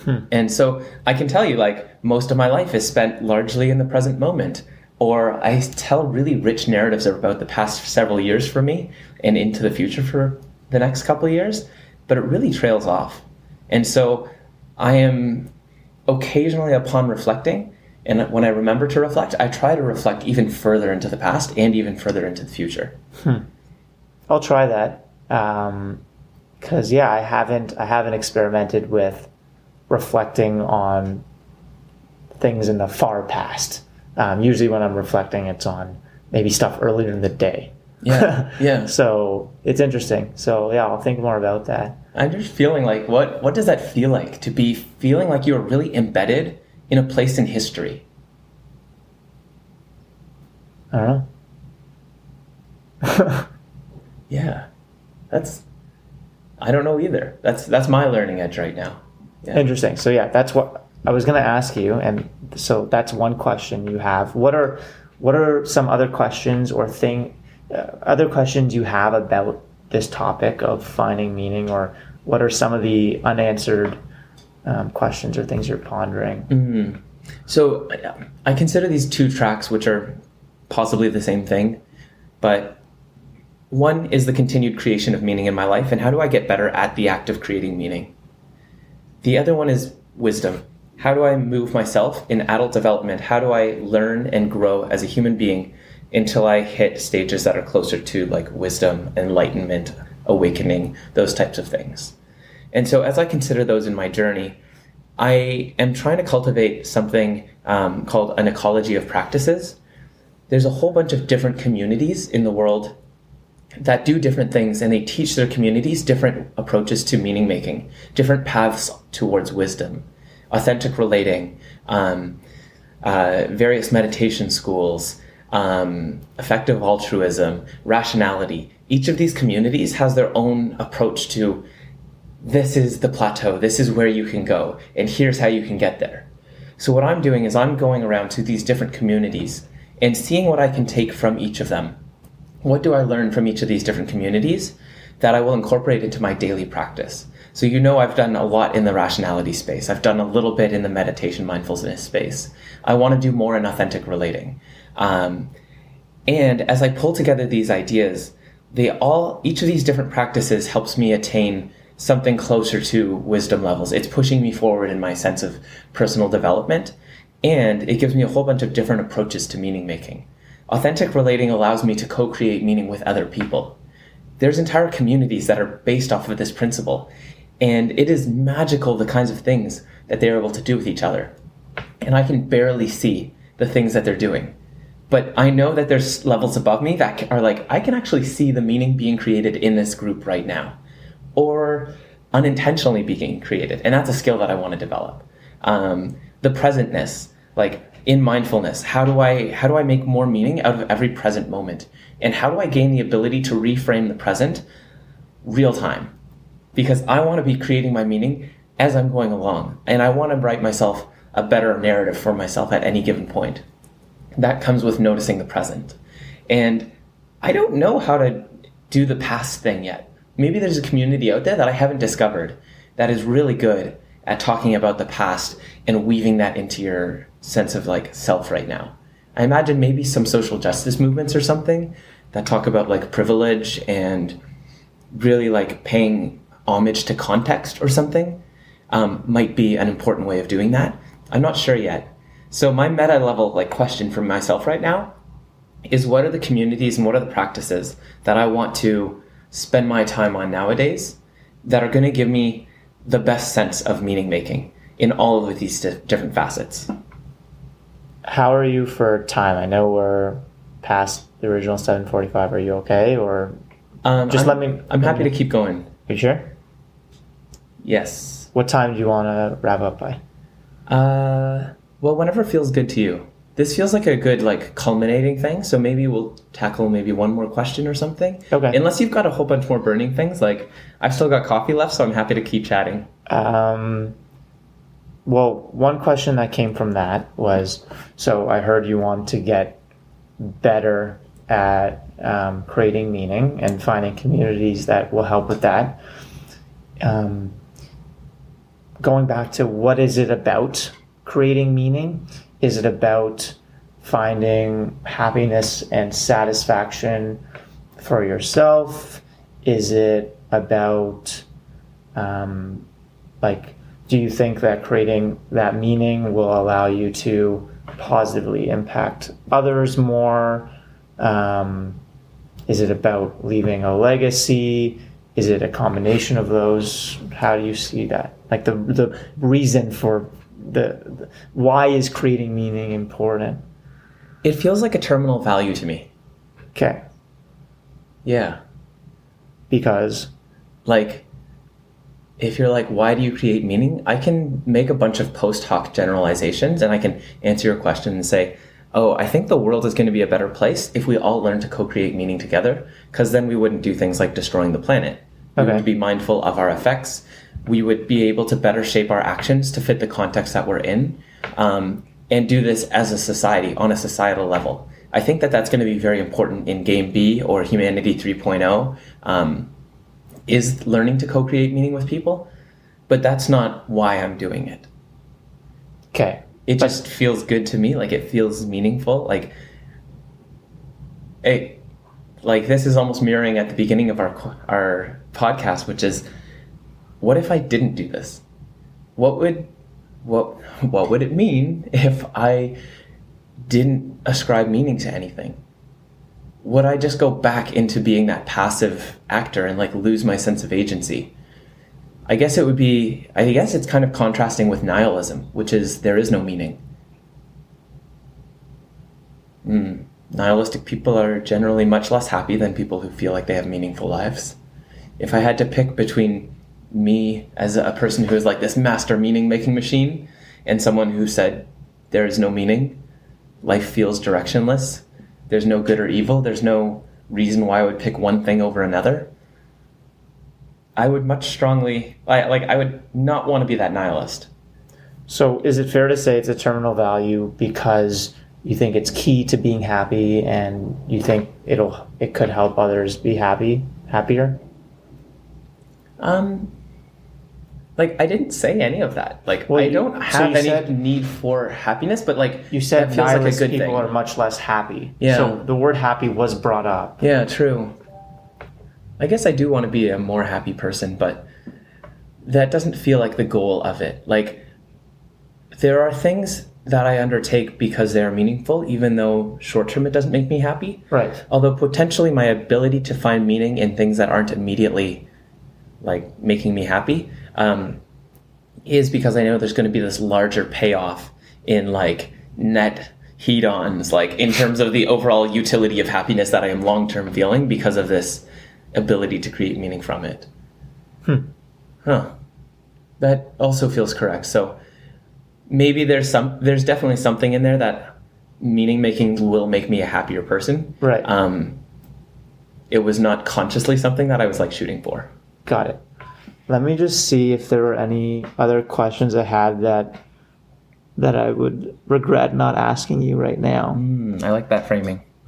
Hmm. And so I can tell you, like, most of my life is spent largely in the present moment or I tell really rich narratives about the past several years for me and into the future for the next couple of years, but it really trails off. And so I am occasionally upon reflecting, and when I remember to reflect, I try to reflect even further into the past and even further into the future. Hmm. I'll try that. Um, cause yeah, I haven't, I haven't experimented with reflecting on things in the far past. Um, usually, when I'm reflecting, it's on maybe stuff earlier in the day. Yeah, yeah. so it's interesting. So yeah, I'll think more about that. I'm just feeling like what what does that feel like to be feeling like you are really embedded in a place in history? I don't know. yeah, that's I don't know either. That's that's my learning edge right now. Yeah. Interesting. So yeah, that's what I was going to ask you, and so that's one question you have. What are what are some other questions or thing uh, other questions you have about this topic of finding meaning, or what are some of the unanswered um, questions or things you're pondering? Mm-hmm. So I consider these two tracks, which are possibly the same thing, but one is the continued creation of meaning in my life, and how do I get better at the act of creating meaning? The other one is wisdom how do I move myself in adult development? How do I learn and grow as a human being until I hit stages that are closer to like wisdom, enlightenment, awakening, those types of things? And so, as I consider those in my journey, I am trying to cultivate something um, called an ecology of practices. There's a whole bunch of different communities in the world that do different things and they teach their communities different approaches to meaning making, different paths towards wisdom authentic relating, um, uh, various meditation schools, um, effective altruism, rationality. Each of these communities has their own approach to this is the plateau, this is where you can go, and here's how you can get there. So, what I'm doing is I'm going around to these different communities and seeing what I can take from each of them. What do I learn from each of these different communities that I will incorporate into my daily practice? So you know I've done a lot in the rationality space. I've done a little bit in the meditation mindfulness space. I want to do more in authentic relating. Um, and as I pull together these ideas, they all each of these different practices helps me attain something closer to wisdom levels. It's pushing me forward in my sense of personal development, and it gives me a whole bunch of different approaches to meaning making. Authentic relating allows me to co create meaning with other people. There's entire communities that are based off of this principle, and it is magical the kinds of things that they're able to do with each other. And I can barely see the things that they're doing. But I know that there's levels above me that are like, I can actually see the meaning being created in this group right now, or unintentionally being created. And that's a skill that I want to develop. Um, the presentness, like in mindfulness, how do I how do I make more meaning out of every present moment? And how do I gain the ability to reframe the present real time? Because I want to be creating my meaning as I'm going along, and I want to write myself a better narrative for myself at any given point. That comes with noticing the present. And I don't know how to do the past thing yet. Maybe there's a community out there that I haven't discovered that is really good at talking about the past and weaving that into your sense of like self right now. I imagine maybe some social justice movements or something that talk about like privilege and really like paying homage to context or something um, might be an important way of doing that. I'm not sure yet. So my meta level like question for myself right now is what are the communities and what are the practices that I want to spend my time on nowadays that are going to give me the best sense of meaning making in all of these different facets. How are you for time? I know we're past the original 7:45. Are you okay or um, just I'm, let me I'm happy to keep going. Are you sure? Yes. What time do you want to wrap up by? Uh well, whenever feels good to you. This feels like a good like culminating thing, so maybe we'll tackle maybe one more question or something. Okay. Unless you've got a whole bunch more burning things, like I've still got coffee left, so I'm happy to keep chatting. Um, well, one question that came from that was, so I heard you want to get better at um, creating meaning and finding communities that will help with that. Um, going back to what is it about creating meaning? Is it about finding happiness and satisfaction for yourself? Is it about, um, like, do you think that creating that meaning will allow you to positively impact others more? Um, is it about leaving a legacy? Is it a combination of those? How do you see that? Like the the reason for the, the why is creating meaning important? It feels like a terminal value to me. Okay. Yeah. Because like if you're like why do you create meaning? I can make a bunch of post hoc generalizations and I can answer your question and say, "Oh, I think the world is going to be a better place if we all learn to co-create meaning together because then we wouldn't do things like destroying the planet. Okay. We would be mindful of our effects we would be able to better shape our actions to fit the context that we're in um, and do this as a society on a societal level. I think that that's going to be very important in Game B or Humanity 3.0 um, is learning to co-create meaning with people, but that's not why I'm doing it. Okay. It but- just feels good to me. Like it feels meaningful. Like, it, like this is almost mirroring at the beginning of our our podcast, which is what if I didn't do this? What would what what would it mean if I didn't ascribe meaning to anything? Would I just go back into being that passive actor and like lose my sense of agency? I guess it would be I guess it's kind of contrasting with nihilism, which is there is no meaning. Mm. Nihilistic people are generally much less happy than people who feel like they have meaningful lives. If I had to pick between me as a person who is like this master meaning making machine and someone who said there is no meaning life feels directionless there's no good or evil. There's no reason why i would pick one thing over another. I would much strongly like i would not want to be that nihilist. So is it fair to say it's a terminal value because you think it's key to being happy and you think it'll it could help others be happy happier? Um like I didn't say any of that. Like well, I don't have so any said, need for happiness, but like you said, feels like a good people thing. are much less happy. Yeah. So the word happy was brought up. Yeah, true. I guess I do want to be a more happy person, but that doesn't feel like the goal of it. Like there are things that I undertake because they are meaningful, even though short term it doesn't make me happy. Right. Although potentially my ability to find meaning in things that aren't immediately like making me happy um, is because I know there's going to be this larger payoff in like net hedons, like in terms of the overall utility of happiness that I am long term feeling because of this ability to create meaning from it. Hmm. Huh. That also feels correct. So maybe there's some there's definitely something in there that meaning making will make me a happier person. Right. Um it was not consciously something that I was like shooting for. Got it. Let me just see if there were any other questions I had that that I would regret not asking you right now. Mm, I like that framing.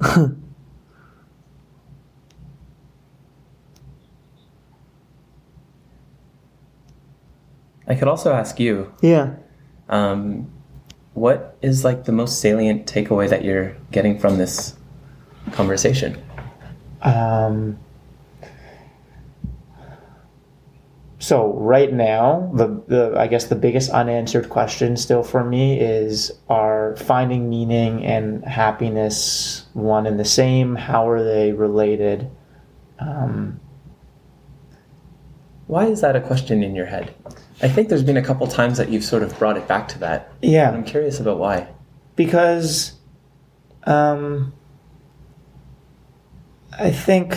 I could also ask you, Yeah. um, what is like the most salient takeaway that you're getting from this conversation? Um, so right now, the, the I guess the biggest unanswered question still for me is: Are finding meaning and happiness one and the same? How are they related? Um, Why is that a question in your head? I think there's been a couple times that you've sort of brought it back to that. yeah, I'm curious about why. because um, I think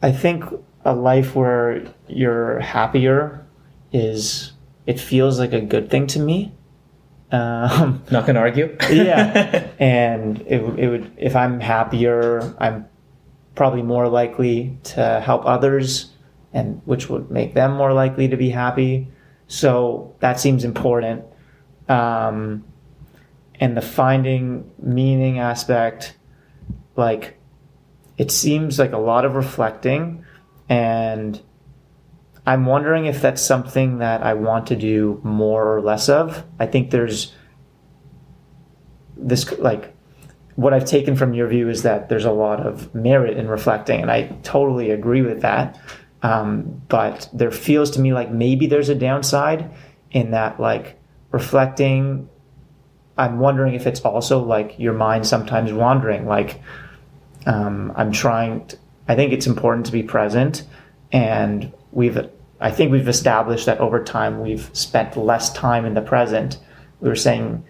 I think a life where you're happier is it feels like a good thing to me. Um, Not gonna argue. yeah, and it, it would if I'm happier, I'm probably more likely to help others, and which would make them more likely to be happy. So that seems important. Um, and the finding meaning aspect, like it seems like a lot of reflecting, and I'm wondering if that's something that I want to do more or less of. I think there's this like what I've taken from your view is that there's a lot of merit in reflecting, and I totally agree with that. Um, but there feels to me like maybe there's a downside in that, like reflecting. I'm wondering if it's also like your mind sometimes wandering. Like um, I'm trying. To, I think it's important to be present, and we've. I think we've established that over time we've spent less time in the present. We were saying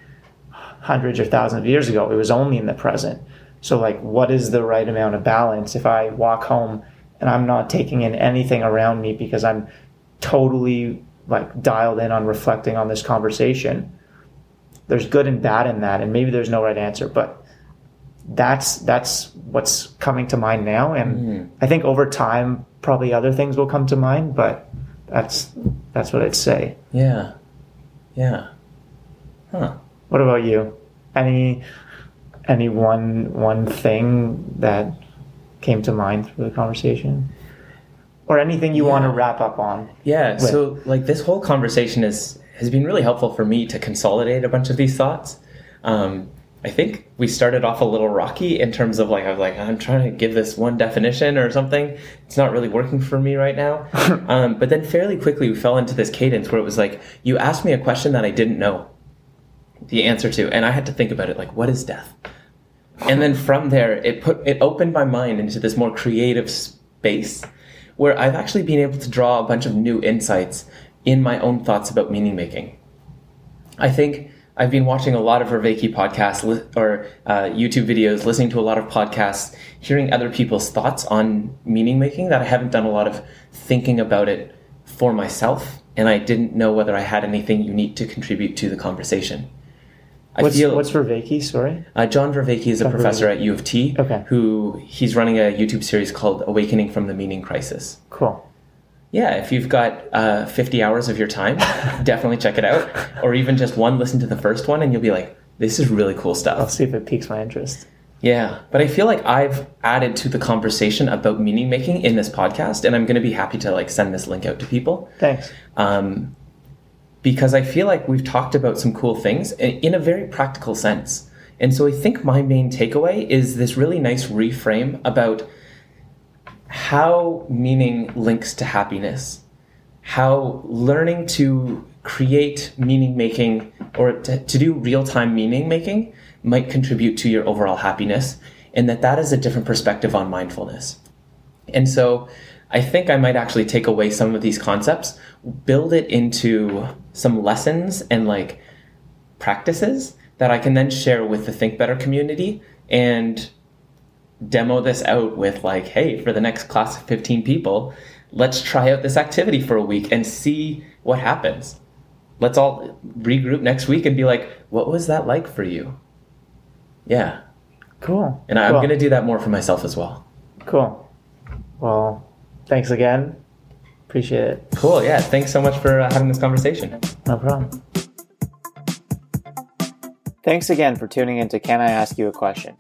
hundreds or thousands of years ago, it was only in the present. So, like, what is the right amount of balance? If I walk home and I'm not taking in anything around me because I'm totally like dialed in on reflecting on this conversation, there's good and bad in that, and maybe there's no right answer, but that's that's what's coming to mind now, and I think over time probably other things will come to mind, but that's that's what I'd say. Yeah. Yeah. Huh. What about you? Any any one one thing that came to mind through the conversation? Or anything you want to wrap up on? Yeah, so like this whole conversation is has been really helpful for me to consolidate a bunch of these thoughts. Um, I think we started off a little rocky in terms of like I was like I'm trying to give this one definition or something. It's not really working for me right now. um, but then fairly quickly we fell into this cadence where it was like you asked me a question that I didn't know the answer to, and I had to think about it like what is death? and then from there it put it opened my mind into this more creative space where i've actually been able to draw a bunch of new insights in my own thoughts about meaning making i think i've been watching a lot of Vervaeke podcasts li- or uh, youtube videos listening to a lot of podcasts hearing other people's thoughts on meaning making that i haven't done a lot of thinking about it for myself and i didn't know whether i had anything unique to contribute to the conversation I What's feel what's Vervaeke, sorry? uh, John Vervaeke is a professor at U of T. Okay. Who he's running a YouTube series called "Awakening from the Meaning Crisis." Cool. Yeah, if you've got uh, 50 hours of your time, definitely check it out. Or even just one, listen to the first one, and you'll be like, "This is really cool stuff. I'll stuff." see if it piques my interest. Yeah, but I feel like I've added to the conversation about meaning making in this podcast, and I'm going to be happy to like send this link out to people Thanks. um, because I feel like we've talked about some cool things in in a very practical sense. And so I think my main takeaway is this really nice reframe about how meaning links to happiness, how learning to create meaning making or to, to do real time meaning making might contribute to your overall happiness, and that that is a different perspective on mindfulness. And so I think I might actually take away some of these concepts, build it into some lessons and like practices that I can then share with the Think Better community and demo this out with like, hey, for the next class of 15 people, let's try out this activity for a week and see what happens. Let's all regroup next week and be like, what was that like for you? Yeah. Cool. And I'm cool. going to do that more for myself as well. Cool. Well, thanks again. Appreciate it. Cool. Yeah. Thanks so much for uh, having this conversation. No problem. Thanks again for tuning in to Can I Ask You a Question?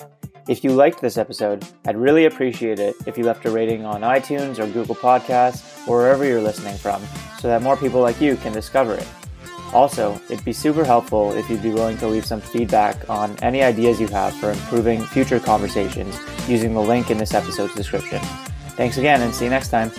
If you liked this episode, I'd really appreciate it if you left a rating on iTunes or Google Podcasts or wherever you're listening from so that more people like you can discover it. Also, it'd be super helpful if you'd be willing to leave some feedback on any ideas you have for improving future conversations using the link in this episode's description. Thanks again and see you next time.